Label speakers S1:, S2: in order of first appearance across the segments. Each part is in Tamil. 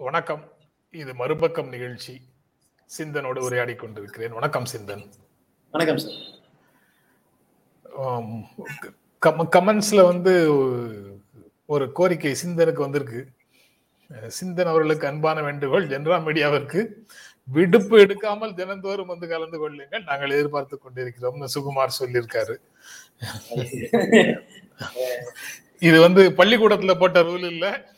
S1: வணக்கம். இது மறுபக்கம் நிகழ்ச்சி. சிந்தனோடு உரையாடி கொண்டிருக்கிறேன். வணக்கம் சிந்தன்.
S2: வணக்கம் சார்.
S1: கமெண்ட்ஸ்ல வந்து ஒரு கோரிக்கை சிந்தனுக்கு வந்திருக்கு. சிந்தன் அவர்களுக்கு அன்பான வேண்டுகோள் ஜென்ரா மீடியாவிற்கு விடுப்பு எடுக்காமல் தினந்தோறும் வந்து கலந்து கொள்ளுங்கள். நாங்கள் எதிர்பார்த்து கொண்டிருக்கிறோம்னு சுகுமார் சொல்லியிருக்காரு. இது வந்து பள்ளிக்கூடத்துல போட்ட ரூல் இல்ல.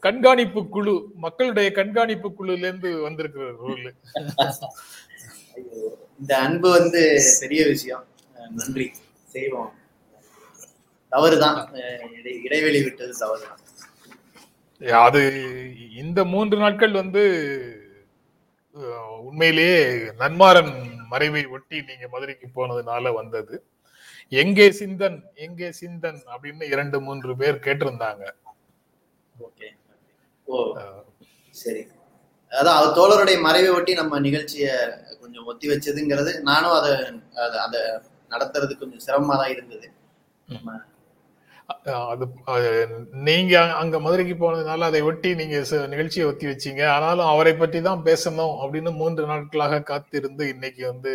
S1: கண்காணிப்பு குழு மக்களுடைய கண்காணிப்பு குழுல இருந்து வந்திருக்கிற ரூல்
S2: இந்த அன்பு வந்து பெரிய விஷயம். நன்றி. செய்வோம். தவறுதான். இடைவெளி விட்டது தவறுதான்.
S1: அது இந்த மூன்று நாட்கள் வந்து உண்மையிலேயே நன்மாறன் மறைவை ஒட்டி நீங்க மதுரைக்கு போனதுனால வந்தது. எங்கே சிந்தன் எங்கே சிந்தன் அப்படின்னு இரண்டு மூன்று பேர் கேட்டிருந்தாங்க.
S2: ஓகே. ஓ சரி. அதான் அவர் தோழருடைய மறைவை ஒட்டி நம்ம நிகழ்ச்சியை கொஞ்சம் ஒத்தி வச்சதுங்கிறது நானும் அதை அதை- அதை நடத்துறது கொஞ்சம் சிரமமா தான் இருந்தது.
S1: அது நீங்க அங்க மதுரைக்கு போனதுனால அதை ஒட்டி நீங்க நிகழ்ச்சியை ஒத்தி வச்சீங்க. ஆனாலும் அவரை பற்றி தான் பேசணும் அப்படின்னு மூன்று நாட்களாக காத்திருந்து இன்னைக்கு வந்து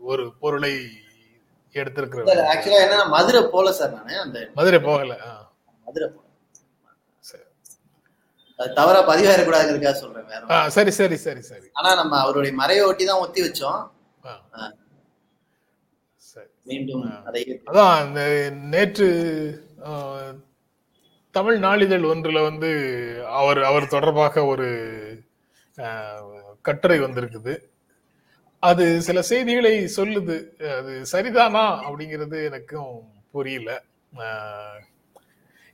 S1: ஒரு பொருளை எடுத்திருக்கிறார்
S2: ஆக்சுவலா என்னன்னா மதுரை போல சார் நானு அந்த
S1: மதுரை போகல
S2: மதுரை. அது தவறா பதிவாயிடக்கூடாதுங்கிறதுக்காக சொல்றேன் வேற
S1: சரி சரி சரி சரி.
S2: ஆனா நம்ம அவருடைய மறைவை ஒட்டி தான் ஒத்தி வச்சோம். மீண்டும் அதை
S1: அதான் இந்த நேற்று தமிழ் நாளிதழ் ஒன்றுல வந்து அவர் அவர் தொடர்பாக ஒரு கட்டுரை வந்திருக்குது. அது சில செய்திகளை சொல்லுது. அது சரிதானா அப்படிங்கிறது எனக்கும் புரியல.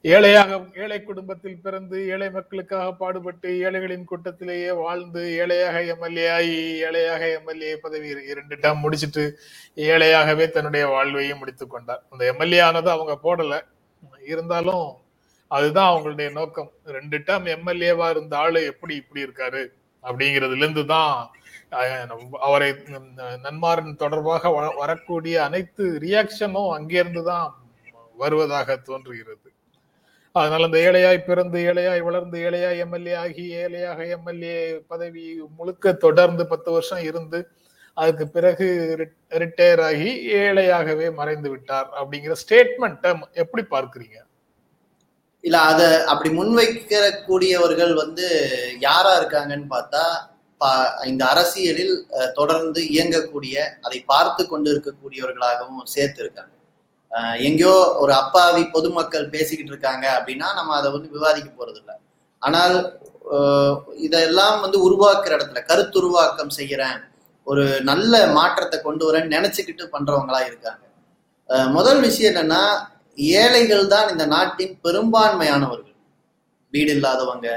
S1: ஏழையாக ஏழை குடும்பத்தில் பிறந்து ஏழை மக்களுக்காக பாடுபட்டு ஏழைகளின் கூட்டத்திலேயே வாழ்ந்து ஏழையாக எம்எல்ஏ ஆகி ஏழையாக எம்எல்ஏ பதவி இரண்டு டேம் முடிச்சிட்டு ஏழையாகவே தன்னுடைய வாழ்வையும் முடித்து கொண்டார். அந்த எம்எல்ஏ ஆனது அவங்க போடல. இருந்தாலும் அதுதான் அவங்களுடைய நோக்கம். ரெண்டு டேம் எம்எல்ஏவா இருந்த ஆளு எப்படி இப்படி இருக்காரு அப்படிங்கிறதுல இருந்து தான் அவரை நன்மாறன் தொடர்பாக வ- வரக்கூடிய அனைத்து ரியாக்ஷனும் அங்கிருந்து தான் வருவதாக தோன்றுகிறது. அதனால அந்த ஏழையாய் பிறந்து ஏழையாய் வளர்ந்து ஏழையாய் எம்எல்ஏ ஆகி ஏழையாக எம்எல்ஏ பதவி முழுக்க தொடர்ந்து பத்து வருஷம் இருந்து அதுக்கு பிறகு ரிட்டையர் ஆகி ஏழையாகவே மறைந்து விட்டார் அப்படிங்கிற ஸ்டேட்மெண்ட்டை எப்படி பார்க்குறீங்க?
S2: இல்ல அத அப்படி முன்வைக்கிற கூடியவர்கள் வந்து யாரா இருக்காங்கன்னு பார்த்தா இந்த அரசியலில் தொடர்ந்து இயங்கக்கூடிய அதை பார்த்து கொண்டு இருக்கக்கூடியவர்களாகவும் சேர்த்து இருக்காங்க எங்கேயோ ஒரு அப்பாவி பொதுமக்கள் பேசிக்கிட்டு இருக்காங்க அப்படின்னா நம்ம அதை வந்து விவாதிக்க போறது இல்லை ஆனால் இதெல்லாம் வந்து உருவாக்குற இடத்துல கருத்துருவாக்கம் செய்யறேன் ஒரு நல்ல மாற்றத்தை கொண்டு வரேன்னு நினைச்சுக்கிட்டு பண்றவங்களா இருக்காங்க. முதல் விஷயம் என்னன்னா ஏழைகள் தான் இந்த நாட்டின் பெரும்பான்மையானவர்கள். வீடு இல்லாதவங்க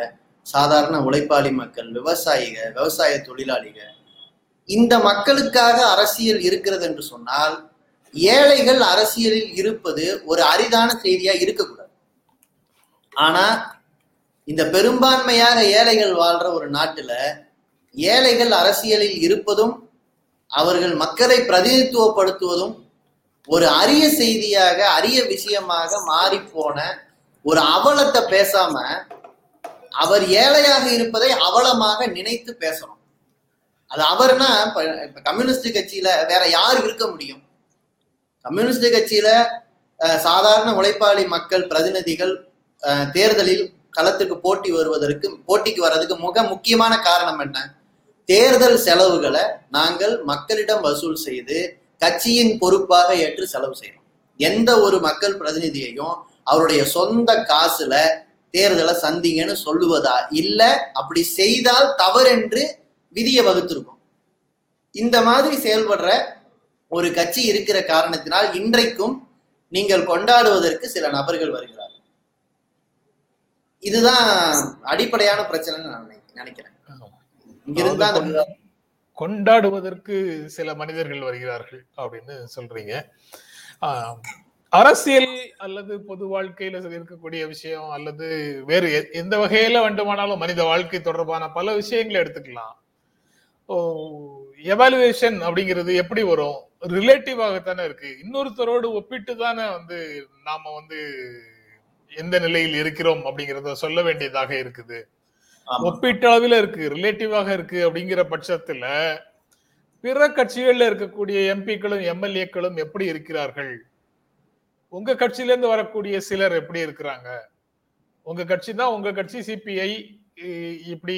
S2: சாதாரண உழைப்பாளி மக்கள் விவசாயிக விவசாய தொழிலாளிக இந்த மக்களுக்காக அரசியல் இருக்கிறது என்று சொன்னால் ஏழைகள் அரசியலில் இருப்பது ஒரு அரிதான செய்தியா இருக்கக்கூடாது. ஆனா இந்த பெரும்பான்மையாக ஏழைகள் வாழ்ற ஒரு நாட்டுல ஏழைகள் அரசியலில் இருப்பதும் அவர்கள் மக்களை பிரதிநிதித்துவப்படுத்துவதும் ஒரு அரிய செய்தியாக அரிய விஷயமாக மாறிப்போன ஒரு அவலத்தை பேசாம அவர் ஏழையாக இருப்பதை அவலமாக நினைத்து பேசணும். அது அவர்னா இப்ப இப்ப கம்யூனிஸ்ட் கட்சியில வேற யார் இருக்க முடியும்? கம்யூனிஸ்ட் கட்சியில சாதாரண உழைப்பாளி மக்கள் பிரதிநிதிகள் அஹ், தேர்தலில் களத்துக்கு போட்டி வருவதற்கு போட்டிக்கு வர்றதுக்கு மிக முக்கியமான காரணம் என்ன? தேர்தல் செலவுகளை நாங்கள் மக்களிடம் வசூல் செய்து கட்சியின் பொறுப்பாக ஏற்று செலவு செய்யணும் எந்த ஒரு மக்கள் பிரதிநிதியையும் அவருடைய சொந்த காசுல தேர்தலை சந்திங்கன்னு சொல்லுவதா? இல்ல அப்படி செய்தால் தவறென்று விதியை வகுத்திருக்கும். இந்த மாதிரி செயல்படுற ஒரு கட்சி இருக்கிற காரணத்தினால் இன்றைக்கும் நீங்கள் கொண்டாடுவதற்கு சில நபர்கள் வருகிறார்கள். இதுதான் அடிப்படையான பிரச்சனைன்னு நான் நினைக்கிறேன். இங்கிருந்து
S1: கொண்டாடுவதற்கு சில மனிதர்கள் வருகிறார்கள் அப்படின்னு சொல்றீங்க. ஆஹ், அரசியல் அல்லது பொது வாழ்க்கையில இருக்கக்கூடிய விஷயம் அல்லது வேறு எந்த வகையில வேண்டுமானாலும் மனித வாழ்க்கை தொடர்பான பல விஷயங்களை எடுத்துக்கலாம். ஓ எவாலுவேஷன் அப்படிங்கிறது எப்படி வரும்? ரிலேட்டிவாகத்தானே இருக்கு. இன்னொருத்தரோடு ஒப்பிட்டு தானே வந்து நாம வந்து எந்த நிலையில் இருக்கிறோம் அப்படிங்கறத சொல்ல வேண்டியதாக இருக்குது. ஒப்பீட்டளவில் இருக்கு ரிலேட்டிவாக இருக்கு அப்படிங்கிற பட்சத்துல பிற கட்சிகள்ல இருக்கக்கூடிய எம்பிக்களும் எம்எல்ஏக்களும் எப்படி இருக்கிறார்கள்? உங்க கட்சியில இருந்து வரக்கூடிய சிலர் எப்படி இருக்கிறாங்க? உங்க கட்சி தான் உங்க கட்சி சிபிஐ இப்படி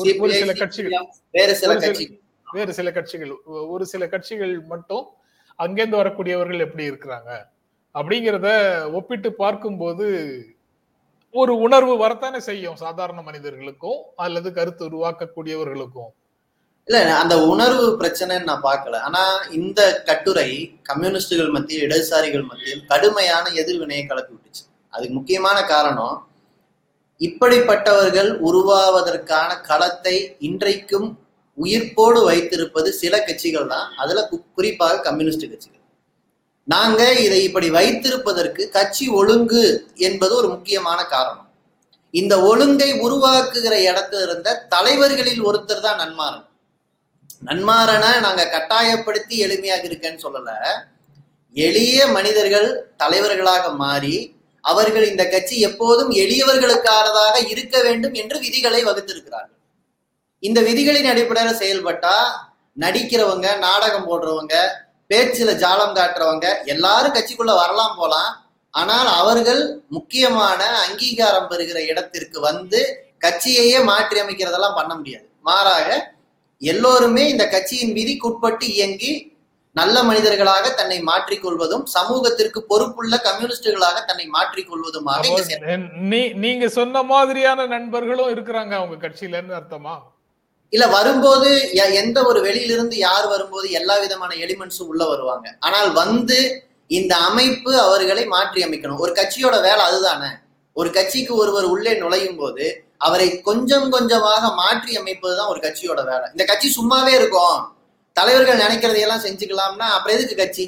S1: ஒரு ஒரு சில கட்சிகள்.
S2: வேறு சில
S1: வேறு சில கட்சிகள். ஒரு சில கட்சிகள் மட்டும் அங்கேருந்து வரக்கூடியவர்கள் எப்படி இருக்கிறாங்க? அப்படிங்கிறத ஒப்பிட்டு பார்க்கும்போது ஒரு உணர்வு வரத்தானே செய்யும் சாதாரண மனிதர்களுக்கும் அல்லது கருத்து உருவாக்கக்கூடியவர்களுக்கும்.
S2: இல்ல அந்த உணர்வு பிரச்சனைன்னு நான் பார்க்கல. ஆனா இந்த கட்டுரை கம்யூனிஸ்டுகள் மத்தியில் இடதுசாரிகள் மத்தியில் கடுமையான எதிர்வினையை கலப்பி விட்டுச்சு. அதுக்கு முக்கியமான காரணம் இப்படிப்பட்டவர்கள் உருவாவதற்கான களத்தை இன்றைக்கும் உயிர்ப்போடு வைத்திருப்பது சில கட்சிகள் தான். அதுல கு- குறிப்பாக கம்யூனிஸ்ட் கட்சிகள். நாங்க இதை இப்படி வைத்திருப்பதற்கு கட்சி ஒழுங்கு என்பது ஒரு முக்கியமான காரணம். இந்த ஒழுங்கை உருவாக்குகிற இடத்துல இருந்த தலைவர்களில் ஒருத்தர் தான் நன்மாறன். நன்மாறனை நாங்க கட்டாயப்படுத்தி எளிமையாக இருக்கேன்னு சொல்லல. எளிய மனிதர்கள் தலைவர்களாக மாறி அவர்கள் இந்த கட்சி எப்போதும் எளியவர்களுக்கானதாக இருக்க வேண்டும் என்று விதிகளை வகுத்திருக்கிறார்கள். இந்த விதிகளின் அடிப்படையில் செயல்பட்டா நடிக்கிறவங்க நாடகம் போடுறவங்க பேச்சுல ஜாலம் காட்டுறவங்க எல்லாரும் கட்சிக்குள்ள வரலாம் போலாம். ஆனால் அவர்கள் முக்கியமான அங்கீகாரம் பெறுகிற இடத்திற்கு வந்து கட்சியையே மாற்றி அமைக்கிறதெல்லாம் பண்ண முடியாது. மாறாக எல்லோருமே இந்த கட்சியின் விதிக்குட்பட்டு இயங்கி நல்ல மனிதர்களாக தன்னை மாற்றிக்கொள்வதும் சமூகத்திற்கு பொறுப்புள்ள கம்யூனிஸ்டுகளாக தன்னை மாற்றிக்கொள்வதுமாக
S1: நீங்க சொன்ன மாதிரியான நண்பர்களும் இருக்கிறாங்க அவங்க கட்சியில இருந்து அர்த்தமா?
S2: இல்ல வரும்போது எந்த ஒரு வெளியிலிருந்து யார் வரும்போது எல்லா விதமான எலிமெண்ட்ஸும் உள்ள வருவாங்க. ஆனால் வந்து இந்த அமைப்பு அவர்களை மாற்றி அமைக்கணும் ஒரு கட்சியோட வேலை அதுதானே. ஒரு கட்சிக்கு ஒருவர் உள்ளே நுழையும் போது அவரை கொஞ்சம் கொஞ்சமாக மாற்றி அமைப்பதுதான் ஒரு கட்சியோட வேலை. இந்த கட்சி சும்மாவே இருக்கும். தலைவர்கள் நினைக்கிறதையெல்லாம் செஞ்சுக்கலாம்னா அப்புறம் எதுக்கு கட்சி?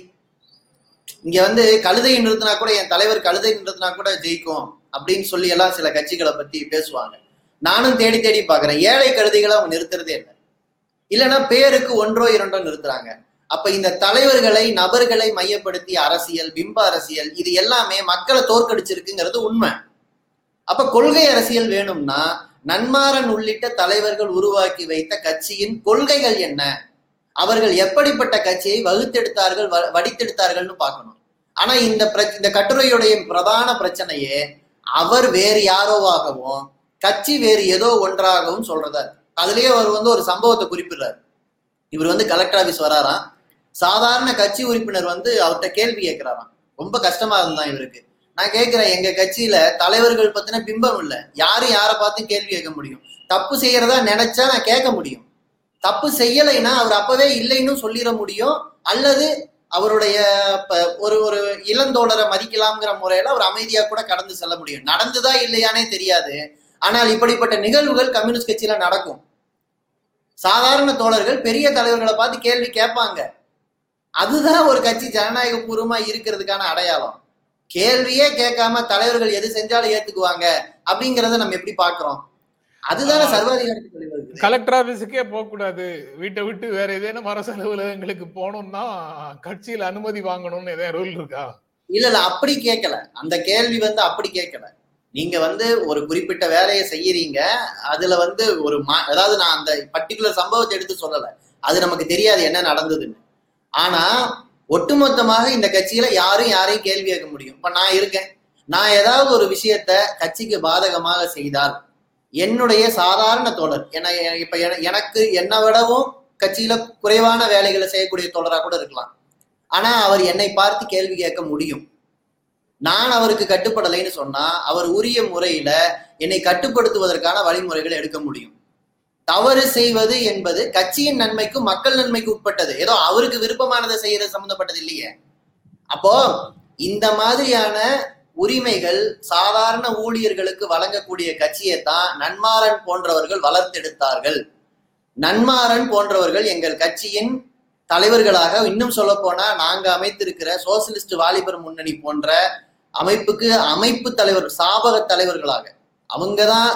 S2: இங்க வந்து கழுதை நிறுத்தினா கூட என் தலைவர் கழுதை நிறுத்தினா கூட ஜெயிக்கும் அப்படின்னு சொல்லி எல்லாம் சில கட்சிகளை பத்தி பேசுவாங்க. நானும் தேடி தேடி பாக்குறேன் ஏழை கழுதைகளை அவங்க நிறுத்துறதே இல்லை. இல்லைன்னா பேருக்கு ஒன்றோ இரண்டோ நிறுத்துறாங்க. அப்ப இந்த தலைவர்களை நபர்களை மையப்படுத்தி அரசியல் பிம்ப அரசியல் இது எல்லாமே மக்களை தோற்கடிச்சிருக்குங்கிறது உண்மை. அப்ப கொள்கை அரசியல் வேணும்னா நன்மாறன் உள்ளிட்ட தலைவர்கள் உருவாக்கி வைத்த கட்சியின் கொள்கைகள் என்ன? அவர்கள் எப்படிப்பட்ட கட்சியை வகுத்தெடுத்தார்கள் வ- வடித்தெடுத்தார்கள்னு பார்க்கணும். ஆனா இந்த இந்த கட்டுரையுடைய பிரதான பிரச்சனையே அவர் வேறு யாரோவாகவும் கட்சி வேறு ஏதோ ஒன்றாகவும் சொல்றதா? அதுலயே அவர் வந்து ஒரு சம்பவத்தை குறிப்பிடுறாரு. இவர் வந்து கலெக்டர் ஆபீஸ் வராராம். சாதாரண கட்சி உறுப்பினர் வந்து அவர்கிட்ட கேள்வி கேட்கிறாராம். ரொம்ப கஷ்டமா இருந்தான் இவருக்கு. நான் கேட்கிறேன் எங்க கட்சியில தலைவர்கள் பத்தின பிம்பம் இல்லை. யாரும் யாரை பார்த்து கேள்வி கேட்க முடியும்? தப்பு செய்யறதா நினைச்சா நான் கேட்க முடியும். தப்பு செய்யலைன்னா அவர் அப்பவே இல்லைன்னு சொல்லிட முடியும். அல்லது அவருடைய ஒரு ஒரு இளந்தோழரை மதிக்கலாம்ங்கிற முறையில அவர் அமைதியா கூட கடந்து செல்ல முடியும். நடந்துதா இல்லையானே தெரியாது. ஆனால் இப்படிப்பட்ட நிகழ்வுகள் கம்யூனிஸ்ட் கட்சியில நடக்கும். சாதாரண தோழர்கள் பெரிய தலைவர்களை பார்த்து கேள்வி கேட்பாங்க. அதுதான் ஒரு கட்சி ஜனநாயக பூர்வமா இருக்கிறதுக்கான அடையாளம். கேள்வியே கேட்காம தலைவர்கள் எது செஞ்சாலும் ஏத்துக்குவாங்க அப்படிங்கறத நம்ம எப்படி பாக்குறோம் அதுதானே வழிவகுக்குது
S1: கலெக்டர் ஆபீஸுக்கே போக கூடாது வீட்டை விட்டு வேற ஏதேனும் அரசு அலுவலகங்களுக்கு போகணும்னா கட்சியில அனுமதி வாங்கணும்னு ஏதாவது ரூல் இருக்கா?
S2: இல்ல இல்ல அப்படி கேட்கல. அந்த கேள்வி வந்து அப்படி கேட்கல. நீங்க வந்து ஒரு குறிப்பிட்ட வேலையை செய்யறீங்க. அதுல வந்து ஒரு அதாவது நான் அந்த பர்டிகுலர் சம்பவத்தை எடுத்து சொல்லல. அது நமக்கு தெரியாது என்ன நடந்ததுன்னு. ஆனா ஒட்டுமொத்தமாக இந்த கட்சியில யாரும் யாரையும் கேள்வி கேட்க முடியும். இப்ப நான் இருக்கேன். நான் ஏதாவது ஒரு விஷயத்த கட்சிக்கு பாதகமாக செய்தால் என்னுடைய சாதாரண தோழர் என இப்ப எனக்கு என்னை விடவும் கட்சியில குறைவான வேலைகளை செய்யக்கூடிய தோழரா கூட இருக்கலாம். ஆனா அவர் என்னை பார்த்து கேள்வி கேட்க முடியும். நான் அவருக்கு கட்டுப்படலைன்னு சொன்னா அவர் உரிய முறையில என்னை கட்டுப்படுத்துவதற்கான வழிமுறைகளை எடுக்க முடியும். தவறு செய்வது என்பது கட்சியின் நன்மைக்கும் மக்கள் நன்மைக்கு உட்பட்டது. ஏதோ அவருக்கு விருப்பமானதை செய்யறது சம்பந்தப்பட்டது இல்லையே. அப்போ இந்த மாதிரியான உரிமைகள் சாதாரண ஊழியர்களுக்கு வழங்கக்கூடிய கட்சியை தான் நன்மாறன் போன்றவர்கள் வளர்த்தெடுத்தார்கள். நன்மாறன் போன்றவர்கள் எங்கள் கட்சியின் தலைவர்களாக இன்னும் சொல்ல போனா நாங்க அமைத்திருக்கிற சோசியலிஸ்ட் வாலிபர் முன்னணி போன்ற அமைப்புக்கு அமைப்பு தலைவர் சாபக தலைவர்களாக. அவங்கதான் தான்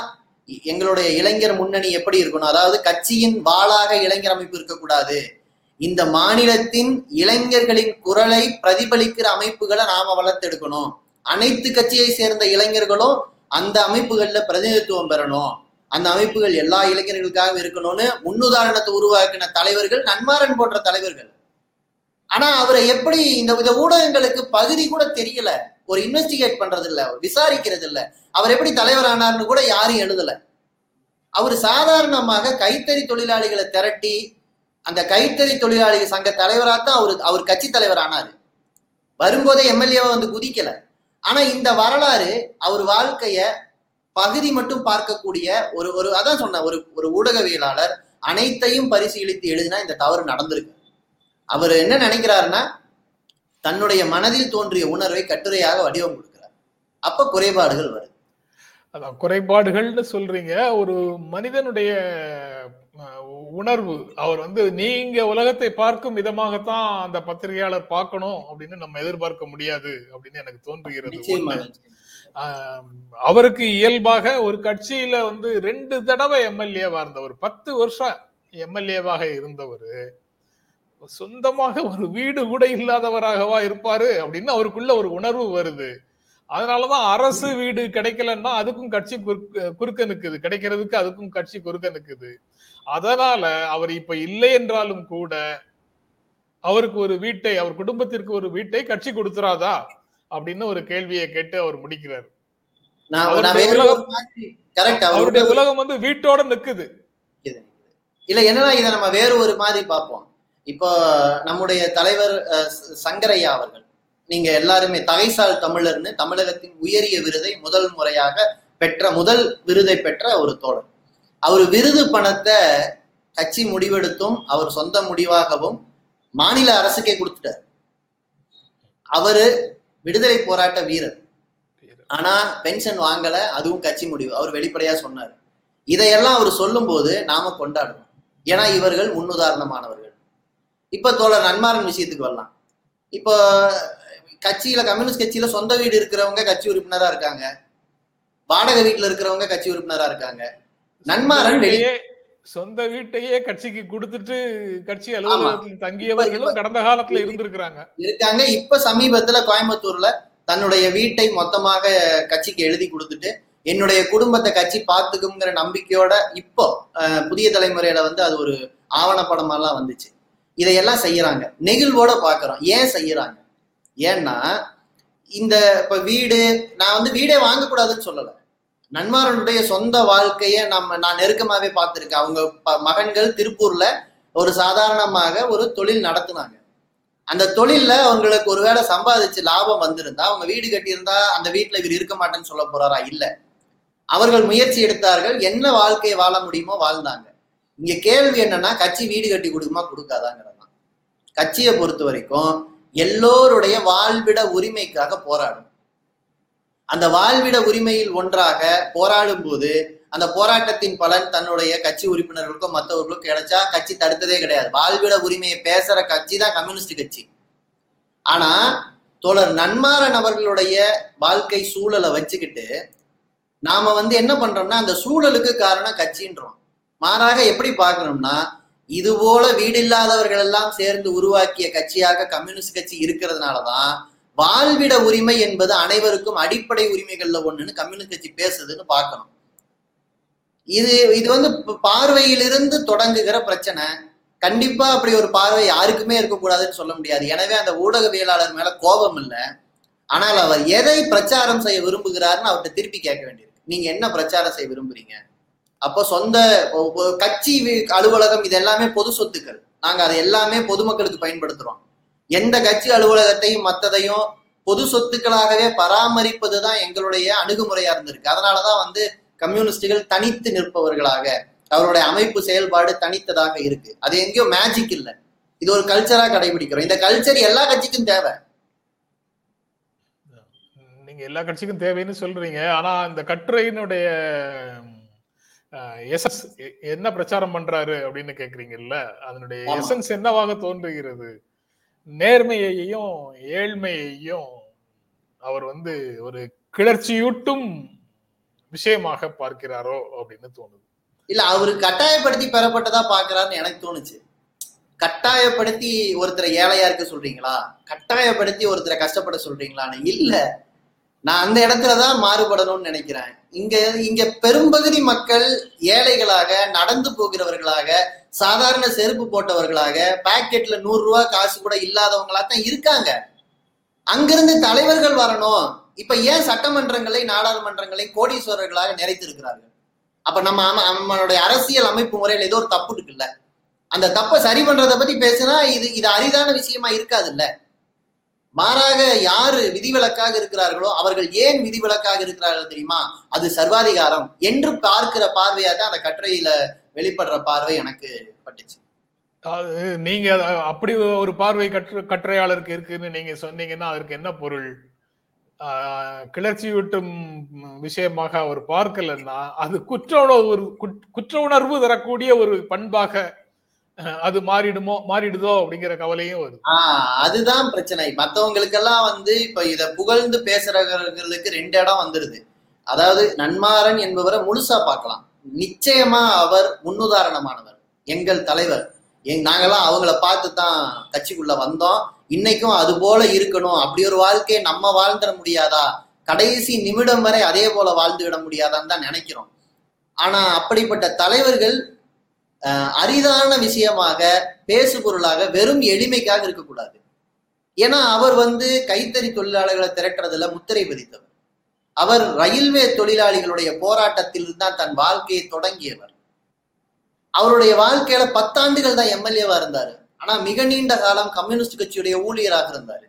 S2: எங்களுடைய இளைஞர் முன்னணி எப்படி இருக்கணும்? அதாவது கட்சியின் வாளாக இளைஞர் அமைப்பு இருக்கக்கூடாது. இந்த மாநிலத்தின் இளைஞர்களின் குரலை பிரதிபலிக்கிற அமைப்புகளை நாம வளர்த்தெடுக்கணும் அனைத்து கட்சியை சேர்ந்த இளைஞர்களும் அந்த அமைப்புகள்ல பிரதிநிதித்துவம் பெறணும். அந்த அமைப்புகள் எல்லா இளைஞர்களுக்காகவும் இருக்கணும்னு முன்னுதாரணத்தை உருவாக்கின தலைவர்கள் நன்மாறன் போன்ற தலைவர்கள். ஆனா அவரை எப்படி இந்த வித ஊடகங்களுக்கு பகுதி கூட தெரியல. ஒரு இன்வெஸ்டிகேட் பண்றது இல்ல விசாரிக்கிறது இல்ல அவர் எப்படி தலைவரானார்னு கூட யாரும் எழுதல. அவர் சாதாரணமாக கைத்தறி தொழிலாளிகளை திரட்டி அந்த கைத்தறி தொழிலாளிகள் சங்க தலைவராக தான் அவர் அவர் கட்சி தலைவர் ஆனாரு வரும்போதே எம்எல்ஏவை வந்து குதிக்கல. ஆனா இந்த வரலாறு அவர் வாழ்க்கைய பகுதி மட்டும் பார்க்கக்கூடிய ஒரு ஒரு அதான் சொன்ன ஒரு ஒரு ஊடகவியலாளர் அனைத்தையும் பரிசீலித்து எழுதினா இந்த தவறு நடந்திருக்கு. அவர் என்ன நினைக்கிறாருன்னா தன்னுடைய மனதில் தோன்றிய உணர்வை கட்டுரையாக வடிவம் கொடுக்கிறார். அப்ப குறைபாடுகள் வருது
S1: அதான் குறைபாடுகள்னு சொல்றீங்க. ஒரு மனிதனுடைய உணர்வு. அவர் வந்து நீங்க உலகத்தை பார்க்கும் விதமாகத்தான் அந்த பத்திரிகையாளர் பார்க்கணும் அப்படின்னு நம்ம எதிர்பார்க்க முடியாது அப்படின்னு எனக்கு தோன்றுகிறது. அவருக்கு இயல்பாக ஒரு கட்சியில வந்து ரெண்டு தடவை எம்எல்ஏவா இருந்தவர். பத்து வருஷம் எம்எல்ஏவாக இருந்தவர். சொந்தமாக ஒரு வீடு கூட இல்லாதவராகவா இருப்பாரு அப்படின்னு அவருக்குள்ள ஒரு உணர்வு வருது. அதனாலதான் அரசு வீடு கிடைக்கலன்னா அதுக்கும் கட்சி குறுக்க நிக்குது. கிடைக்கிறதுக்கு அதுக்கும் கட்சி குறுக்க நிக்குது. அதனால அவர் இப்ப இல்லை என்றாலும் கூட அவருக்கு ஒரு வீட்டை அவர் குடும்பத்திற்கு ஒரு வீட்டை கட்சி கொடுத்துறாதா அப்படின்னு ஒரு கேள்வியை கேட்டு அவர் முடிக்கிறார். அவருடைய உலகம் வந்து வீட்டோட நிக்குது.
S2: இல்ல என்னன்னா இதை நம்ம வேறு ஒரு மாதிரி பார்ப்போம்? இப்போ நம்முடைய தலைவர் அஹ், சங்கரையா அவர்கள் நீங்க எல்லாருமே தகைசால் தமிழர்னு தமிழகத்தின் உயரிய விருதை முதல் முறையாக பெற்ற முதல் விருதை பெற்ற ஒரு தோழர். அவர் விருது பணத்தை கட்சி முடிவெடுத்தும் அவர் சொந்த முடிவாகவும் மாநில அரசுக்கே கொடுத்துட்டார். அவரு விடுதலை போராட்ட வீரர். ஆனா பென்ஷன் வாங்கல அதுவும் கட்சி முடிவு. அவர் வெளிப்படையா சொன்னார். இதையெல்லாம் அவர் சொல்லும் போது நாம கொண்டாடணும். ஏன்னா இவர்கள் முன்னுதாரணமானவர்கள். இப்ப தோழர் நன்மாரன் விஷயத்துக்கு வரலாம். இப்போ கட்சியில கம்யூனிஸ்ட் கட்சியில சொந்த வீடு இருக்கிறவங்க கட்சி உறுப்பினரா இருக்காங்க. வாடகை வீட்டுல இருக்கிறவங்க கட்சி உறுப்பினரா இருக்காங்க. நன்மாரன்
S1: சொந்த வீட்டையே கட்சிக்கு கொடுத்துட்டு கட்சி அலுவலகத்தில் தங்கியவர்களும் கடந்த காலத்துல இருந்திருக்கிறாங்க.
S2: இருக்காங்க. இப்ப சமீபத்துல கோயம்புத்தூர்ல தன்னுடைய வீட்டை மொத்தமாக கட்சிக்கு எழுதி கொடுத்துட்டு என்னுடைய குடும்பத்தை கட்சி பார்த்துக்குங்கிற நம்பிக்கையோட இப்போ புதிய தலைமுறையில வந்து அது ஒரு ஆவணப்படமெல்லாம் வந்துச்சு. இதையெல்லாம் செய்யறாங்க. நெகிழ்வோட பாக்குறோம். ஏன் செய்யறாங்க? ஏன்னா இந்த இப்ப வீடு நான் வந்து வீடே வாங்கக்கூடாதுன்னு சொல்லல. நன்மாரனுடைய சொந்த வாழ்க்கைய நம்ம நான் நெருக்கமாவே பார்த்திருக்கேன். அவங்க ப- மகன்கள் திருப்பூர்ல ஒரு சாதாரணமாக ஒரு தொழில் நடத்துனாங்க. அந்த தொழில்ல அவங்களுக்கு ஒருவேளை சம்பாதிச்சு லாபம் வந்திருந்தா அவங்க வீடு கட்டியிருந்தா அந்த வீட்டுல இவர் இருக்க மாட்டேன்னு சொல்ல போறாரா? இல்ல. அவர்கள் முயற்சி எடுத்தார்கள். என்ன வாழ்க்கையை வாழ முடியுமோ வாழ்ந்தாங்க. இங்க கேள்வி என்னன்னா கட்சி வீடு கட்டி கொடுக்குமா கொடுக்காதாங்கிறதான் கட்சியை பொறுத்த வரைக்கும் எல்லோருடைய வாழ்விட உரிமைக்காக போராடும் அந்த வாழ்விட உரிமையில் ஒன்றாக போராடும் போது அந்த போராட்டத்தின் பலன் தன்னுடைய கட்சி உறுப்பினர்களுக்கும் மற்றவர்களுக்கும் கிடைச்சா கட்சி தடுத்ததே கிடையாது. வாழ்விட உரிமையை பேசுற கட்சி தான் கம்யூனிஸ்ட் கட்சி. ஆனா தோழர் நன்மாரன் அவர்களுடைய வாழ்க்கை சூழலை வச்சுக்கிட்டு நாம வந்து என்ன பண்றோம்னா அந்த சூழலுக்கு காரணம் கட்சின்றோம். மாறாக எப்படி பார்க்கணும்னா இது போல வீடு இல்லாதவர்கள் எல்லாம் சேர்ந்து உருவாக்கிய கட்சியாக கம்யூனிஸ்ட் கட்சி இருக்கிறதுனாலதான் வாழ்விட உரிமை என்பது அனைவருக்கும் அடிப்படை உரிமைகள்ல ஒண்ணுன்னு கம்யூனிஸ்ட் கட்சி பேசுதுன்னு பார்க்கணும். இது இது வந்து பார்வையிலிருந்து தொடங்குகிற பிரச்சனை. கண்டிப்பா அப்படி ஒரு பார்வை யாருக்குமே இருக்கக்கூடாதுன்னு சொல்ல முடியாது. எனவே அந்த ஊடகவியலாளர் மேல கோபம் இல்லை. ஆனால் அவர் எதை பிரச்சாரம் செய்ய விரும்புகிறாருன்னு அவர்கிட்ட திருப்பி கேட்க வேண்டியிருக்கு. நீங்க என்ன பிரச்சாரம் செய்ய விரும்புறீங்க? அப்போ சொந்த கட்சி அலுவலகம் இது எல்லாமே பொது சொத்துக்கள். நாங்க அதை எல்லாமே பொதுமக்களுக்கு பயன்படுத்துறோம். எந்த கட்சி அலுவலகத்தையும் மத்ததையும் பொது சொத்துக்களாகவே பராமரிப்பது தான் எங்களுடைய அணுகுமுறையா இருந்திருக்கு. அதனாலதான் வந்து கம்யூனிஸ்டுகள் தனித்து நிற்பவர்களாக அவருடைய அமைப்பு செயல்பாடு தனித்ததாக இருக்கு. அது எங்கேயோ மேஜிக் இல்லை. இது ஒரு கல்ச்சரா கடைபிடிக்கிறோம். இந்த கல்ச்சர் எல்லா கட்சிக்கும் தேவை.
S1: நீங்க எல்லா கட்சிக்கும் தேவைன்னு சொல்றீங்க. ஆனா இந்த கட்டுரையினுடைய எசன்ஸ் என்ன பிரச்சாரம் பண்றாரு அப்படின்னு கேக்குறீங்கல்ல அதனுடைய. எசன்ஸ் என்னவாக தோன்றுகிறது? நேர்மையையும் ஏழ்மையையும் அவர் வந்து ஒரு கிளர்ச்சியூட்டும் விஷயமாக பார்க்கிறாரோ அப்படின்னு தோணுது.
S2: இல்ல அவரு கட்டாயப்படுத்தி பெறப்பட்டதா பாக்குறாருன்னு எனக்கு தோணுச்சு. கட்டாயப்படுத்தி ஒருத்தரை ஏழையா இருக்க சொல்றீங்களா? கட்டாயப்படுத்தி ஒருத்தரை கஷ்டப்பட சொல்றீங்களான்னு இல்ல. நான் அந்த இடத்துல தான் மாறுபடணும்னு நினைக்கிறேன். இங்க இங்க பெரும்பகுதி மக்கள் ஏழைகளாக நடந்து போகிறவர்களாக சாதாரண செருப்பு போட்டவர்களாக பாக்கெட்ல நூறு ரூபாய் காசு கூட இல்லாதவங்களா தான் இருக்காங்க. அங்கிருந்து தலைவர்கள் வரணும். இப்ப ஏன் சட்டமன்றங்களை நாடாளுமன்றங்களை கோடீஸ்வரர்களாக நிறைத்திருக்கிறார்கள்? அப்ப நம்ம நம்மளுடைய அரசியல் அமைப்பு முறையில ஏதோ ஒரு தப்பு இருக்குல்ல? அந்த தப்பை சரி பண்றதை பத்தி பேசினா இது இது அரிதான விஷயமா இருக்காதுல்ல? மாறாக யாரு விதிவிலக்காக இருக்கிறார்களோ அவர்கள் ஏன் விதிவிலக்காக இருக்கிறார்கள் தெரியுமா? அது சர்வாதிகாரம் என்று பார்க்கிற பார்வையா தான் அந்த கட்டுரையில வெளிப்படுற பார்வை எனக்கு பட்டுச்சு.
S1: அது நீங்க அப்படி ஒரு பார்வை கற்று கட்டுரையாளருக்கு இருக்குன்னு நீங்க சொன்னீங்கன்னா அதற்கு என்ன பொருள்? கிளர்ச்சியூட்டும் கிளர்ச்சி விட்டும் விஷயமாக அவர் பார்க்கலன்னா அது குற்ற உணர்வு குற்ற- குற்ற உணர்வு தரக்கூடிய ஒரு பண்பாக அது மாறிடுமோ மாறிடுதோ அப்படிங்கிற கவலையும் வருது.
S2: ஆஹ் அதுதான் பிரச்சனை. மத்தவங்களுக்கெல்லாம் வந்து இப்ப இத புகழ்ந்து பேசுறவர்களுக்கு ரெண்டு இடம் வந்துருது. அதாவது நன்மாறன் என்பவரை முழுசா பார்க்கலாம். நிச்சயமா அவர் முன்னுதாரணமானவர். எங்கள் தலைவர். எங் நாங்கெல்லாம் அவங்கள பார்த்து தான் கட்சிக்குள்ள வந்தோம். இன்னைக்கும் அது போல இருக்கணும். அப்படி ஒரு வாழ்க்கையை நம்ம வாழ்ந்துட முடியாதா? கடைசி நிமிடம் வரை அதே போல வாழ்ந்து விட முடியாதான்னு தான் நினைக்கிறோம். ஆனா அப்படிப்பட்ட தலைவர்கள் அரிதான விஷயமாக பேசு பொருளாக வெறும் எளிமைக்காக இருக்கக்கூடாது. ஏன்னா அவர் வந்து கைத்தறி தொழிலாளர்களை திரட்டுறதுல முத்திரை பதித்தவர். அவர் ரயில்வே தொழிலாளிகளுடைய போராட்டத்தில் தான் தன் வாழ்க்கையை தொடங்கியவர். அவருடைய வாழ்க்கையில பத்தாண்டுகள் தான் எம்எல்ஏவா இருந்தாரு. ஆனா மிக நீண்ட காலம் கம்யூனிஸ்ட் கட்சியுடைய ஊழியராக இருந்தாரு.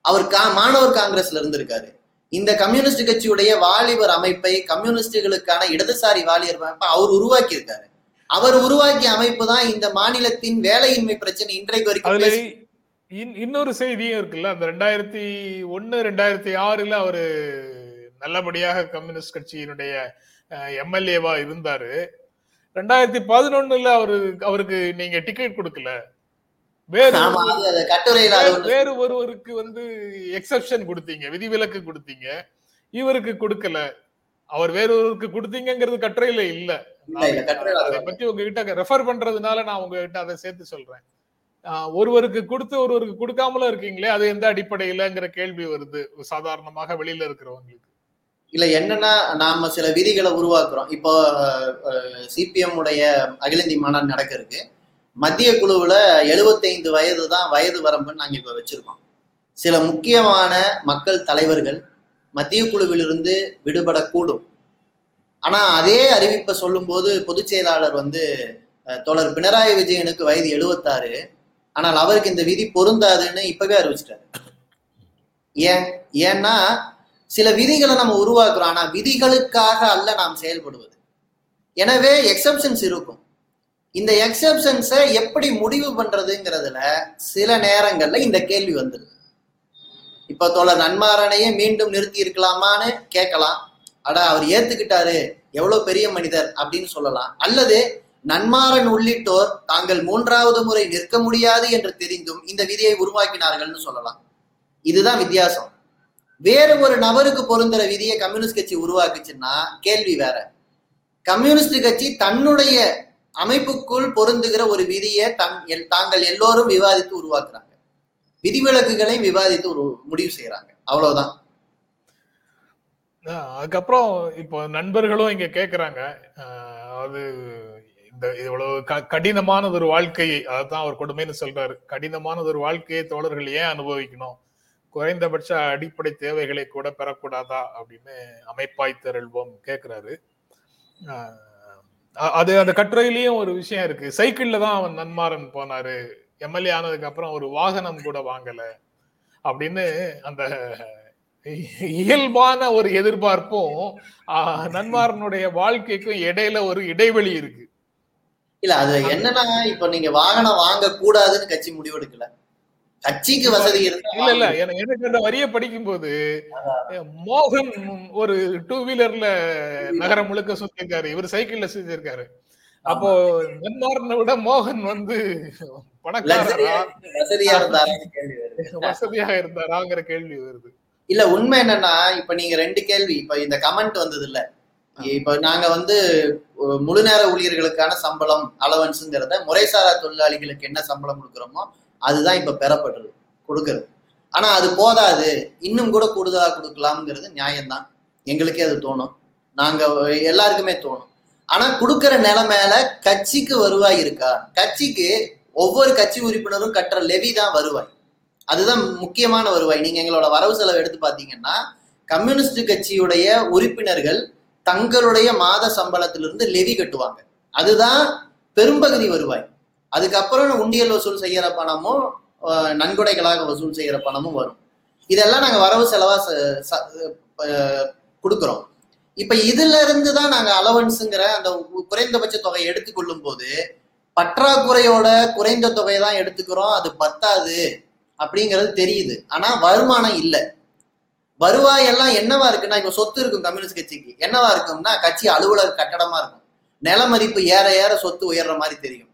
S2: அவர் கா மாணவர் காங்கிரஸ்ல இருந்திருக்காரு. இந்த கம்யூனிஸ்ட் கட்சியுடைய வாலிபர் அமைப்பை கம்யூனிஸ்டுகளுக்கான இடதுசாரி வாலிபர் அமைப்பை அவர் உருவாக்கி இருக்காரு அவர் உருவாக்கிய அமைப்பு தான் இந்த மாநிலத்தின் வேலையின்மை பிரச்சனை இன்றைக்கு வரைக்கும்
S1: இன்னொரு செய்தியும் இருக்குல்ல அந்த ரெண்டாயிரத்தி ஒன்னு ரெண்டாயிரத்தி ஆறுல அவரு நல்லபடியாக கம்யூனிஸ்ட் கட்சியினுடைய எம்எல்ஏவா இருந்தாரு. ரெண்டாயிரத்தி பதினொன்னுல அவரு அவருக்கு நீங்க டிக்கெட் கொடுக்கல. வேறு வேறு ஒருவருக்கு வந்து எக்ஸெப்ஷன் கொடுத்தீங்க விதிவிலக்கு கொடுத்தீங்க. இவருக்கு கொடுக்கல. அவர் வேறொருவருக்கு கொடுத்தீங்கங்கிறது கட்டுரையில இல்ல.
S2: அது
S1: பத்தி உங்ககிட்ட ரெஃபர் பண்றதுனால நான் உங்ககிட்ட அதை சேர்த்து சொல்றேன். ஒருவருக்கு கொடுத்து ஒருவருக்கு கொடுக்காமலும் இருக்கீங்களே அது எந்த அடிப்படையிலங்கிற கேள்வி வருது சாதாரணமாக வெளியில இருக்கிறவங்களுக்கு.
S2: இல்ல என்னன்னா நாம சில விதிகளை உருவாக்குறோம். இப்போ சிபிஎம் உடைய அகில இந்திய மாநாடு நடக்க இருக்கு மத்திய குழுவுல 75 வயது தான் வயது வரம்புன்னு நாங்க இப்ப வச்சிருக்கோம். சில முக்கியமான மக்கள் தலைவர்கள் மத்திய குழுவிலிருந்து விடுபடக்கூடும். ஆனா அதே அறிவிப்பை சொல்லும்போது பொதுச் செயலாளர் வந்து தோழர் பினராயி விஜயனுக்கு வயது 76 ஆனால் அவருக்கு இந்த விதி பொருந்தாதுன்னு இப்பவே அறிவிச்சிட்டாரு. ஏன்? ஏன்னா சில விதிகளை நம்ம உருவாக்குறோம். ஆனா விதிகளுக்காக அல்ல நாம் செயல்படுவது. எனவே எக்ஸப்ஷன்ஸ் இருக்கும். இந்த எக்ஸப்ஷன்ஸை எப்படி முடிவு பண்றதுங்கிறதுல சில நேரங்கள்ல இந்த கேள்வி வந்துருது. இப்ப தோழர் நன்மாரனையே மீண்டும் நிறுத்தி இருக்கலாமான்னு கேட்கலாம். அட அவர் ஏத்துக்கிட்டாரு. எவ்வளவு பெரிய மனிதர் அப்படின்னு சொல்லலாம். அல்லது நன்மாறன் உள்ளிட்டோர் தாங்கள் மூன்றாவது முறை நிற்க முடியாது என்று தெரிந்தும் இந்த விதியை உருவாக்கினார்கள்னு சொல்லலாம். இதுதான் வித்தியாசம். வேற ஒரு நபருக்கு பொருந்துற விதியை கம்யூனிஸ்ட் கட்சி உருவாக்குச்சுன்னா கேள்வி வேற. கம்யூனிஸ்ட் கட்சி தன்னுடைய அமைப்புக்குள் பொருந்துகிற ஒரு விதியை தன் தாங்கள் எல்லோரும் விவாதித்து உருவாக்குறாங்க. விதிவிலக்குகளை விவாதித்து ஒரு முடிவு செய்யறாங்க அவ்வளவுதான்.
S1: அதுக்கப்புறம் இப்போ நண்பர்களும் இங்க கேக்குறாங்க. அது இந்த இவ்வளவு க- கடினமானது ஒரு வாழ்க்கையை அதான் அவர் கொடுமைன்னு சொல்றாரு. கடினமானது ஒரு வாழ்க்கையை தோழர்கள் ஏன் அனுபவிக்கணும்? குறைந்தபட்ச அடிப்படை தேவைகளை கூட பெறக்கூடாதா? அப்படின்னு அமைப்பாய் திரள்வோம் கேக்குறாரு. அது அந்த கட்டுரையிலயும் ஒரு விஷயம் இருக்கு. சைக்கிள்ல தான் அவன் நன்மாறன் போனாரு. எம்எல்ஏ ஆனதுக்கு அப்புறம் ஒரு வாகனம் கூட வாங்கல அப்படின்னு அந்த இயல்பான ஒரு எதிர்பார்ப்பும் ஆஹ், நன்மாறனுடைய வாழ்க்கைக்கும் இடையில ஒரு இடைவெளி இருக்கு.
S2: இல்ல அது என்னன்னா இப்ப நீங்க வாகனம் வாங்க கூடாதுன்னு கட்சி முடிவெடுக்கல. கட்சிக்கு வசதி
S1: இல்ல இல்ல எனக்கு அந்த வரியை படிக்கும்போது மோகன் ஒரு டூ வீலர்ல நகரம் முழுக்க சுத்திருக்காரு. இவர் சைக்கிள்ல சுத்திருக்காரு. அப்போ நன்மாறனை விட மோகன் வந்து பணக்காரரா?
S2: வசதியா இருந்தாருன்னு கேள்வி வருது.
S1: வசதியாக இருந்தாராங்கிற கேள்வி வருது.
S2: இல்ல உண்மை என்னன்னா இப்ப நீங்க ரெண்டு கேள்வி இப்ப இந்த கமெண்ட் வந்தது இல்ல இப்ப நாங்க வந்து முழு நேர ஊழியர்களுக்கான சம்பளம் அலவன்ஸுங்கிறத முறைசாரா தொழிலாளிகளுக்கு என்ன சம்பளம் கொடுக்குறோமோ அதுதான் இப்ப பெறப்படுறது கொடுக்கறது. ஆனா அது போதாது. இன்னும் கூட கூடுதலா கொடுக்கலாம்ங்கிறது நியாயம்தான். எங்களுக்கே அது தோணும். நாங்க எல்லாருக்குமே தோணும். ஆனா கொடுக்கற நிலைமையில கட்சிக்கு வருவாய் இருக்கா? கட்சிக்கு ஒவ்வொரு கட்சி உறுப்பினரும் கட்டுற லெவி தான் வருவாய். அதுதான் முக்கியமான வருவாய். நீங்க எங்களோட வரவு செலவு எடுத்து பாத்தீங்கன்னா கம்யூனிஸ்ட் கட்சியுடைய உறுப்பினர்கள் தங்களுடைய மாத சம்பளத்திலிருந்து லெவி கட்டுவாங்க. அதுதான் பெரும்பகுதி வருவாய். அதுக்கப்புறம் உண்டியல் வசூல் செய்யற பணமும் நன்கொடைகளாக வசூல் செய்யற பணமும் வரும். இதெல்லாம் நாங்க வரவு செலவா ச- ச- இப்ப இதுல இருந்து தான் நாங்க அலவன்ஸுங்கிற அந்த குறைந்தபட்ச தொகையை எடுத்துக்கொள்ளும் போது பற்றாக்குறையோட குறைந்த தொகையை தான் எடுத்துக்கிறோம் அது பத்தாது அப்படிங்கிறது தெரியுது. ஆனா வருமானம் இல்லை. வருவாய் எல்லாம் என்னவா இருக்குன்னா இப்ப சொத்து இருக்கும் கம்யூனிஸ்ட் கட்சிக்கு. என்னவா இருக்கும்னா கட்சி அலுவலர் கட்டடமா இருக்கும். நில மதிப்பு ஏற ஏற சொத்து உயர்ற மாதிரி தெரியும்.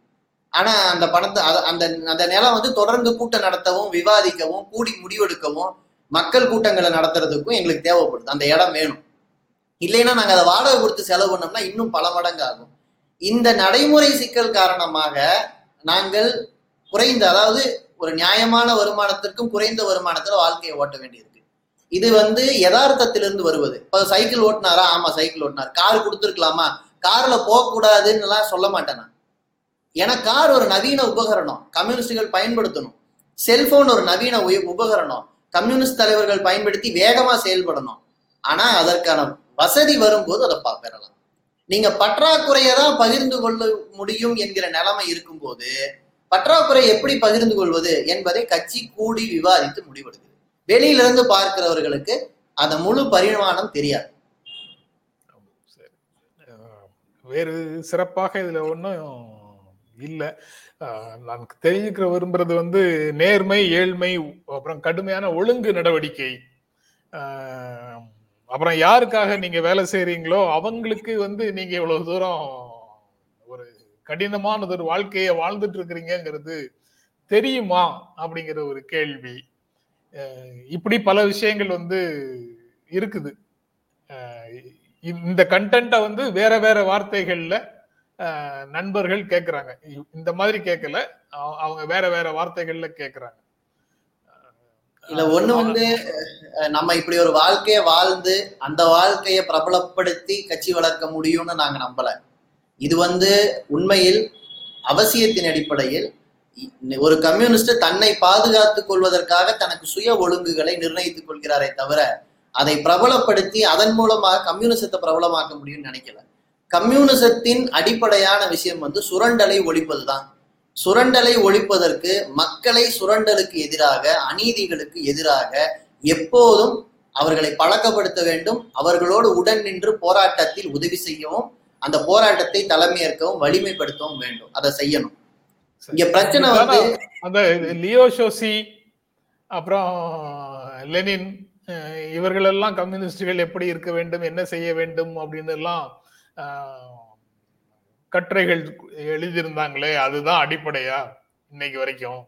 S2: ஆனா அந்த பணத்தை அந்த அந்த நிலம் வந்து தொடர்ந்து கூட்டம் நடத்தவும் விவாதிக்கவும் கூடி முடிவெடுக்கவும் மக்கள் கூட்டங்களை நடத்துறதுக்கும் எங்களுக்கு தேவைப்படுது. அந்த இடம் வேணும். இல்லைன்னா நாங்கள் அதை வாடகை கொடுத்து செலவு பண்ணோம்னா இன்னும் பல மடங்கு ஆகும் இந்த நடைமுறை சிக்கல் காரணமாக நாங்கள் குறைந்த அதாவது ஒரு நியாயமான வருமானத்திற்கும் குறைந்த வருமானத்தில் வாழ்க்கையை ஓட்ட வேண்டியிருக்கு. இது வந்து யதார்த்தத்திலிருந்து வருவது. இப்போ சைக்கிள் ஓட்டினாரா? ஆமா சைக்கிள் ஓட்டினார். கார் கொடுத்துருக்கலாமா? கார்ல போகக்கூடாதுன்னுலாம் சொல்ல மாட்டேன் நான். ஏன்னா கார் ஒரு நவீன உபகரணம். கம்யூனிஸ்டுகள் பயன்படுத்தணும். செல்போன் ஒரு நவீன உய- உபகரணம். கம்யூனிஸ்ட் தலைவர்கள் பயன்படுத்தி வேகமா செயல்படணும். ஆனா அதற்கான வசதி வரும்போது அதை பா- பெறலாம். நீங்க பற்றாக்குறையை தான் பகிர்ந்து கொள்ள முடியும் என்கிற நிலைமை இருக்கும்போது பற்றாக்குறை எப்படி பகிர்ந்து கொள்வது என்பதை கட்சி கூடி விவாதித்து முடிவெடுக்குது. வெளியிலிருந்து பார்க்கிறவர்களுக்கு அந்த முழு பரிமாணம் தெரியாது.
S1: சரி. வேறு சிறப்பாக இதுல ஒன்றும் இல்லை. நான் தெரிஞ்சுக்கிற விரும்புறது வந்து நேர்மை ஏழ்மை அப்புறம் கடுமையான ஒழுங்கு நடவடிக்கை. அப்புறம் யாருக்காக நீங்க வேலை செய்றீங்களோ அவங்களுக்கு வந்து நீங்க இவ்வளவு தூரம் ஒரு கடினமானது ஒரு வாழ்க்கையை வாழ்ந்துட்டு இருக்கிறீங்கிறது தெரியுமா அப்படிங்கிற ஒரு கேள்வி. இப்படி பல விஷயங்கள் வந்து இருக்குது. இந்த கண்டென்ட்டை வந்து வேற வேற வார்த்தைகள்ல நண்பர்கள் கேட்குறாங்க இ- இந்த மாதிரி கேட்கல அவங்க வேற வேற வார்த்தைகள்ல கேட்குறாங்க
S2: இல்ல ஒண்ணு வந்து நம்ம இப்படி ஒரு வாழ்க்கைய வாழ்ந்து அந்த வாழ்க்கைய பிரபலப்படுத்தி கட்சி வளர்க்க முடியும்னு நாங்க நம்பல. இது வந்து உண்மையில் அவசியத்தின் அடிப்படையில் ஒரு கம்யூனிஸ்ட் தன்னை பாதுகாத்துக் கொள்வதற்காக தனக்கு சுய ஒழுங்குகளை நிர்ணயித்துக் கொள்கிறாரே தவிர அதை பிரபலப்படுத்தி அதன் மூலமாக கம்யூனிசத்தை பிரபலமாக்க முடியும்னு நினைக்கல. கம்யூனிசத்தின் அடிப்படையான விஷயம் வந்து சுரண்டலை ஒழிப்பதுதான். சுரண்டலை ஒழிப்பதற்கு மக்களை சுரண்டலுக்கு எதிராக அநீதிகளுக்கு எதிராக எப்போதும் அவர்களை பழக்கப்படுத்த வேண்டும். அவர்களோடு உடன் நின்று போராட்டத்தில் உதவி செய்யவும் அந்த போராட்டத்தை தலைமையேற்கவும் வலிமைப்படுத்தவும் வேண்டும். அதை செய்யணும். இங்க பிரச்சனை வந்து
S1: அந்த லியோ ஷோசி அப்புறம் லெனின் இவர்களெல்லாம் கம்யூனிஸ்டுகள் எப்படி இருக்க வேண்டும் என்ன செய்ய வேண்டும் அப்படின்னு எல்லாம் கட்டுரைகள் எழுதியிருந்தாங்களே அதுதான் அடிப்படையா இன்னைக்கு வரைக்கும்?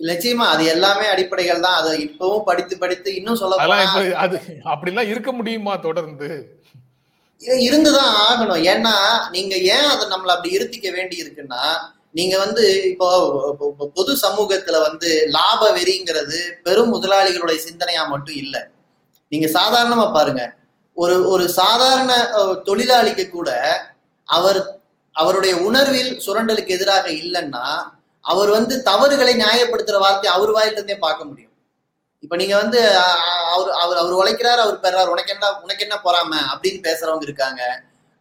S2: நிச்சயமா அது எல்லாமே அடிப்படைகள் தான். அதை இப்பவும் படித்து படித்து இன்னும் சொல்ல
S1: அது அப்படிலாம் இருக்க முடியுமா தொடர்ந்து?
S2: இருந்துதான் ஆகணும். ஏன்னா நீங்க ஏன் அதை நம்மள அப்படி இருத்திக்க வேண்டி இருக்குன்னா நீங்க வந்து இப்போ பொது சமூகத்துல வந்து லாப வெறிங்கிறது பெரும் முதலாளிகளுடைய சிந்தனையா மட்டும் இல்ல. நீங்க சாதாரணமா பாருங்க. ஒரு ஒரு சாதாரண தொழிலாளிக்கு கூட அவர் அவருடைய உணர்வில் சுரண்டலுக்கு எதிராக இல்லைன்னா அவர் வந்து தவறுகளை நியாயப்படுத்துற வார்த்தை அவர் வாயிலிருந்தே பார்க்க முடியும். இப்ப நீங்க வந்து அவர் அவர் அவர் உழைக்கிறார் அவர் பெறார் உனக்கு என்ன உனக்கு என்ன பொறாம அப்படின்னு பேசுறவங்க இருக்காங்க.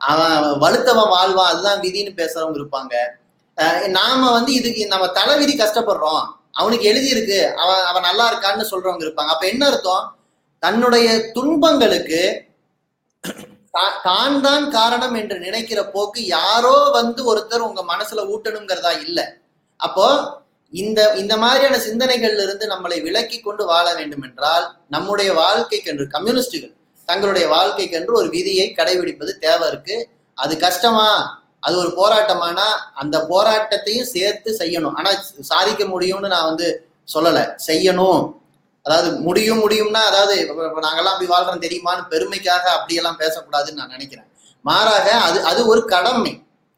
S2: அவன் வலுத்தவன் வாழ்வான் அதுதான் விதின்னு பேசுறவங்க இருப்பாங்க. நாம வந்து இதுக்கு நம்ம தலைவிதி கஷ்டப்படுறோம். அவனுக்கு எழுதி இருக்கு அவன் அவன் நல்லா இருக்கான்னு சொல்றவங்க இருப்பாங்க. அப்ப என்ன அர்த்தம்? தன்னுடைய துன்பங்களுக்கு தான் தான் காரணம் என்று நினைக்கிற போக்கு யாரோ வந்து ஒருத்தர் உங்க மனசுல ஊட்டணுங்கிறதா இல்ல. அப்போ இந்த இந்த மாதிரியான சிந்தனைகள்ல இருந்து நம்மளை விலக்கி கொண்டு வாழ வேண்டும் என்றால் நம்முடைய வாழ்க்கைக்கென்று கம்யூனிஸ்டுகள் தங்களுடைய வாழ்க்கைக்கென்று ஒரு விதியை கடைபிடிப்பது தேவை இருக்கு. அது கஷ்டமா? அது ஒரு போராட்டமானா? அந்த போராட்டத்தையும் சேர்த்து செய்யணும். ஆனா சாதிக்க முடியும்னு நான் வந்து சொல்லல. செய்யணும். அதாவது முடியும் முடியும்னா அதாவது நாங்கெல்லாம் அப்படி வாழ்றோம் தெரியுமான்னு பெருமைக்காக அப்படியெல்லாம் பேசக்கூடாதுன்னு நான் நினைக்கிறேன். மாறாக அது அது ஒரு கடமை.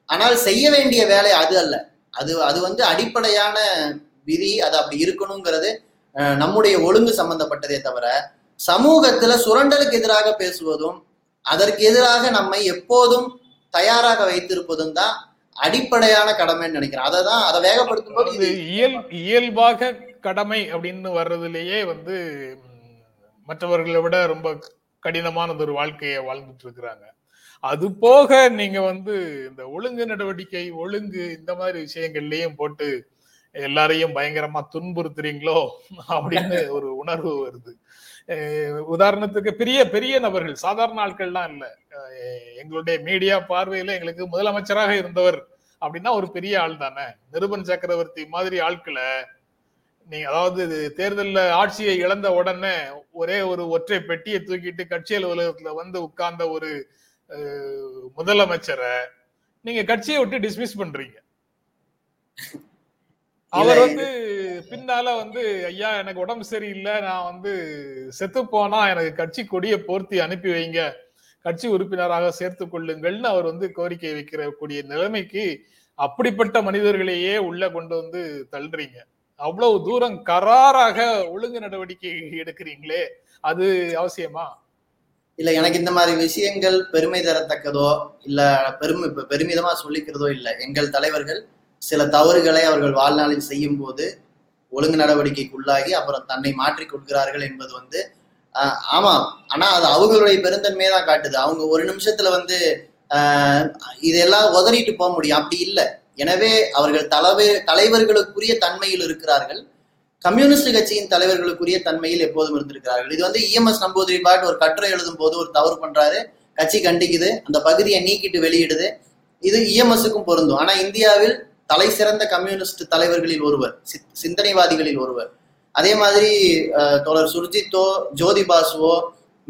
S2: ஆனால் செய்ய வேண்டிய வேலை அது அல்ல. அது அது வந்து அடிப்படையான விதி அது அப்படி இருக்கணுங்கிறது நம்முடைய ஒழுங்கு சம்பந்தப்பட்டதே தவிர சமூகத்துல சுரண்டலுக்கு எதிராக பேசுவதும் அதற்கு எதிராக நம்மை எப்போதும் தயாராக வைத்திருப்பதும் தான் அடிப்படையான கடமைன்னு நினைக்கிறேன். அதை தான் அதை வேகப்படுத்தும் போது
S1: இயல்பாக கடமை அப்படின்னு வர்றதுலயே வந்து மற்றவர்களை விட ரொம்ப கடினமானது ஒரு வாழ்க்கையை வாழ்ந்துட்டு இருக்கிறாங்க அது போக நீங்க வந்து இந்த ஒழுங்கு நடவடிக்கை ஒழுங்கு இந்த மாதிரி விஷயங்கள்லயும் போட்டு எல்லாரையும் பயங்கரமா துன்புறுத்துறீங்களோ அப்படின்னு ஒரு உணர்வு வருது. உதாரணத்துக்கு பெரிய பெரிய நபர்கள் சாதாரண ஆட்கள்லாம் இல்ல. எங்களுடைய மீடியா பார்வையில எங்களுக்கு முதலமைச்சராக இருந்தவர் அப்படின்னா ஒரு பெரிய ஆள் தானே நிருபன் சக்கரவர்த்தி மாதிரி ஆட்களை நீங்க அதாவது இது தேர்தல்ல ஆட்சியை இழந்த உடனே ஒரே ஒரு ஒற்றை பெட்டியை தூக்கிட்டு கட்சி அலுவலகத்துல வந்து உட்கார்ந்த ஒரு முதலமைச்சரை நீங்க கட்சியை விட்டு டிஸ்மிஸ் பண்றீங்க. அவர் வந்து பின்னால வந்து ஐயா எனக்கு உடம்பு சரியில்லை. நான் வந்து செத்து போனா எனக்கு கட்சி கொடியை போர்த்தி அனுப்பி வைங்க. கட்சி உறுப்பினராக சேர்த்துக் கொள்ளுங்கள்னு அவர் வந்து கோரிக்கை வைக்கிற கூடிய நிலைமைக்கு அப்படிப்பட்ட மனிதர்களையே உள்ள கொண்டு வந்து தள்ளுறீங்க. அவ்வளவு தூரம் கராராக ஒழுங்கு நடவடிக்கை எடுக்கிறீங்களே? அது அவசியமா?
S2: இல்ல எனக்கு இந்த மாதிரி விஷயங்கள் பெருமை தரத்தக்கதோ இல்ல பெருமை பெருமிதமா சொல்லிக்கிறதோ இல்ல. எங்கள் தலைவர்கள் சில தவறுகளை அவர்கள் வாழ்நாளில் செய்யும் போது ஒழுங்கு நடவடிக்கைக்குள்ளாகி அப்புறம் தன்னை மாற்றிக் கொள்கிறார்கள் என்பது வந்து ஆஹ், ஆமா. ஆனா அது அவங்களுடைய பெருந்தன்மையை தான் காட்டுது. அவங்க ஒரு நிமிஷத்துல வந்து ஆஹ், இதெல்லாம் உதறிட்டு போக முடியும். அப்படி இல்லை. எனவே அவர்கள் தலைவர் தலைவர்களுக்குரிய தன்மையில் இருக்கிறார்கள். கம்யூனிஸ்ட் கட்சியின் தலைவர்களுக்குரிய தன்மையில் எப்போதும் இருந்திருக்கிறார்கள். இது வந்து இஎம்எஸ் நம்பூதிரி பாட் ஒரு கட்டுரை எழுதும் போது ஒரு தவறு பண்றாரு. கட்சி கண்டிக்குது. அந்த பகுதியை நீக்கிட்டு வெளியிடுது. இது இஎம்எஸ்க்கும் பொருந்தும். ஆனா இந்தியாவில் தலை சிறந்த கம்யூனிஸ்ட் தலைவர்களில் ஒருவர் சிந்தனைவாதிகளில் ஒருவர். அதே மாதிரி தோழர் சுர்ஜித்தோ ஜோதி பாசுவோ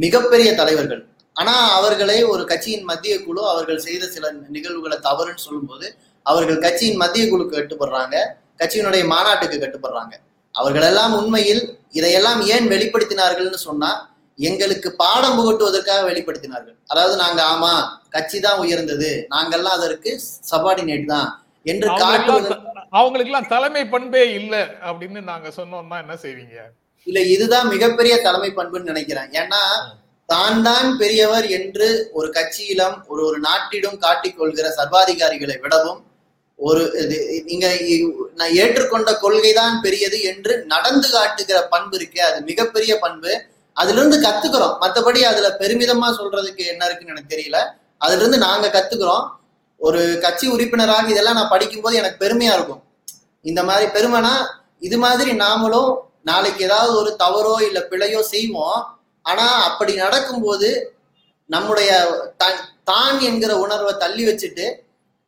S2: மிகப்பெரிய தலைவர்கள். ஆனா அவர்களை ஒரு கட்சியின் மத்திய குழு அவர்கள் செய்த சில நிகழ்வுகளை தவறுன்னு சொல்லும்போது அவர்கள் கட்சியின் மத்திய குழுக்கு கட்டுப்படுறாங்க கட்சியினுடைய மாநாட்டுக்கு கட்டுப்படுறாங்க. அவர்களெல்லாம் உண்மையில் இதையெல்லாம் ஏன் வெளிப்படுத்தினார்கள்னு சொன்னா எங்களுக்கு பாடம் புகட்டுவதற்காக வெளிப்படுத்தினார்கள். அதாவது நாங்க ஆமா கட்சி தான் உயர்ந்தது நாங்கெல்லாம் அதற்கு சபார்டினேட் தான் என்று
S1: அவங்களுக்கு எல்லாம் தலைமை பண்பே இல்ல அப்படின்னு நாங்க சொன்னோம்னா என்ன செய்வீங்க?
S2: இல்ல இதுதான் மிகப்பெரிய தலைமை பண்புன்னு நினைக்கிறேன். ஏன்னா தான் தான் பெரியவர் என்று ஒரு கட்சியிலும் ஒரு ஒரு நாட்டிலும் காட்டிக் கொள்கிற சர்வாதிகாரிகளை விடவும் ஒரு இது நீங்க நான் ஏற்றுக்கொண்ட கொள்கைதான் பெரியது என்று நடந்து காட்டுகிற பண்பு இருக்கே அது மிகப்பெரிய பண்பு. அதுல இருந்து கத்துக்கிறோம். மத்தபடி அதுல பெருமிதமா சொல்றதுக்கு என்ன இருக்குன்னு எனக்கு தெரியல. அதுல இருந்து நாங்க கத்துக்கிறோம். ஒரு கட்சி உறுப்பினராக இதெல்லாம் நான் படிக்கும்போது எனக்கு பெருமையா இருக்கும். இந்த மாதிரி பெருமைனா இது மாதிரி நாமளும் நாளைக்கு ஏதாவது ஒரு தவறோ இல்ல பிழையோ செய்வோம். ஆனா அப்படி நடக்கும்போது நம்முடைய தான் என்கிற உணர்வை தள்ளி வச்சுட்டு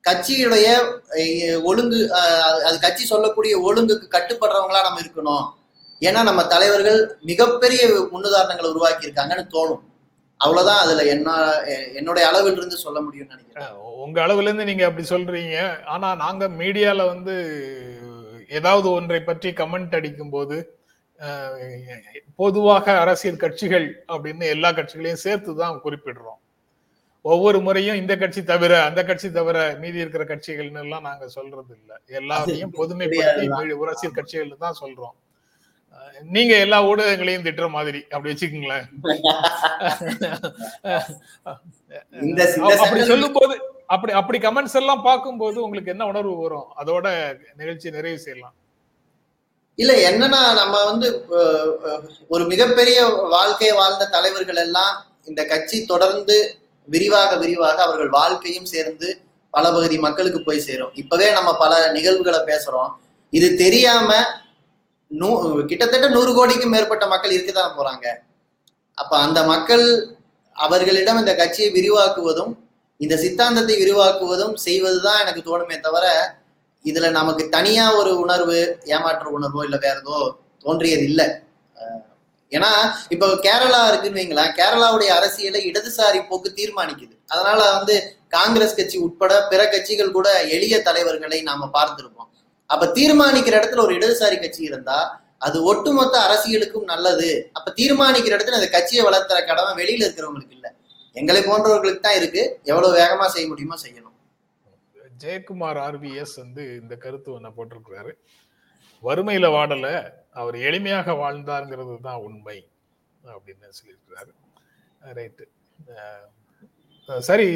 S2: கட்சியுடைய ஒழுங்கு அது கட்சி சொல்லக்கூடிய ஒழுங்குக்கு கட்டுப்படுறவங்களா நம்ம இருக்கணும். ஏன்னா நம்ம தலைவர்கள் மிகப்பெரிய முன்னுதாரணங்களை உருவாக்கி இருக்காங்கன்னு தோணும். அவ்வளவுதான் அதுல என்ன என்னுடைய அளவில் இருந்து சொல்ல முடியும்னு நினைக்கிறேன்.
S1: உங்க அளவுல இருந்து நீங்க அப்படி சொல்றீங்க. ஆனா நாங்க மீடியால வந்து ஏதாவது ஒன்றை பற்றி கமெண்ட் அடிக்கும் போது பொதுவாக அரசியல் கட்சிகள் அப்படின்னு எல்லா கட்சிகளையும் சேர்த்து தான் குறிப்பிடுறோம். ஒவ்வொரு முறையும் இந்த கட்சி தவிர அந்த கட்சி தவிர மீதி இருக்கிற கட்சிகள்னு எல்லாம் நாங்க சொல்றது இல்ல. எல்லாரையும் பொதுமைப்படுத்தி அரசியல் கட்சிகள் தான் சொல்றோம். நீங்க எல்லா ஊடகங்களையும் திட்டுற மாதிரி அப்படி வச்சுக்கோங்களேன். அப்படி சொல்லும் போது அப்படி அப்படி கமெண்ட்ஸ் எல்லாம் பார்க்கும்போது உங்களுக்கு என்ன உணர்வு வரும்? அதோட நிகழ்ச்சி நிறைவு செய்யலாம்.
S2: இல்ல என்னன்னா நம்ம வந்து ஒரு மிகப்பெரிய வாழ்க்கையை வாழ்ந்த தலைவர்கள் எல்லாம் இந்த கட்சி தொடர்ந்து விரிவாக விரிவாக அவர்கள் வாழ்க்கையும் சேர்ந்து பல பகுதி மக்களுக்கு போய் சேரும். இப்பவே நம்ம பல நிகழ்வுகளை பேசுறோம். இது தெரியாம நூ கிட்டத்தட்ட நூறு கோடிக்கும் மேற்பட்ட மக்கள் இருக்கதான் போறாங்க. அப்ப அந்த மக்கள் அவர்களிடம் இந்த கட்சியை விரிவாக்குவதும் இந்த சித்தாந்தத்தை விரிவாக்குவதும் செய்வதுதான் எனக்கு தோணுமே தவிர இதுல நமக்கு தனியா ஒரு உணர்வு ஏமாற்ற உணர்வோ இல்ல வேற ஏதோ தோன்றியது இல்லை ஏன்னா இப்போ கேரளா இருக்குன்னு வைங்களேன் கேரளாவுடைய அரசியலை இடதுசாரி போக்கு தீர்மானிக்குது. அதனால வந்து காங்கிரஸ் கட்சி உட்பட பிற கட்சிகள் கூட எளிய தலைவர்களை நாம பார்த்திருப்போம். அப்ப தீர்மானிக்கிற இடத்துல ஒரு இடதுசாரி கட்சி இருந்தா அது ஒட்டுமொத்த அரசியலுக்கும் நல்லது. அப்ப தீர்மானிக்கிற இடத்துல அந்த கட்சியை வளர்த்துற கடமை வெளியில இருக்கிறவங்களுக்கு இல்ல. எங்களை போன்றவர்களுக்கு தான் இருக்கு. எவ்வளவு வேகமா செய்ய முடியுமோ செய்யணும்.
S1: ஜெயக்குமார் ஆர்விஎஸ் வந்து இந்த கருத்து ஒன்ன போட்டிருக்கிறாரு. வறுமையில வாடல. அவர் எளிமையாக வாழ்ந்தாருங்கிறது தான் உண்மை அப்படின்னு சொல்லியிருக்கிறாரு. ரைட்டு சரி.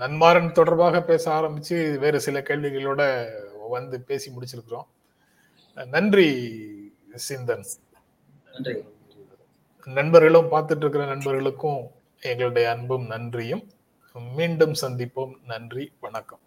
S1: நன்மாறன் தொடர்பாக பேச ஆரம்பிச்சு வேறு சில கேள்விகளோட வந்து பேசி முடிச்சிருக்கிறோம். நன்றி சிந்தன்.
S2: நன்றி.
S1: நண்பர்களும் பார்த்துட்டு இருக்கிற நண்பர்களுக்கும் எங்களுடைய அன்பும் நன்றியும். மீண்டும் சந்திப்போம். நன்றி வணக்கம்.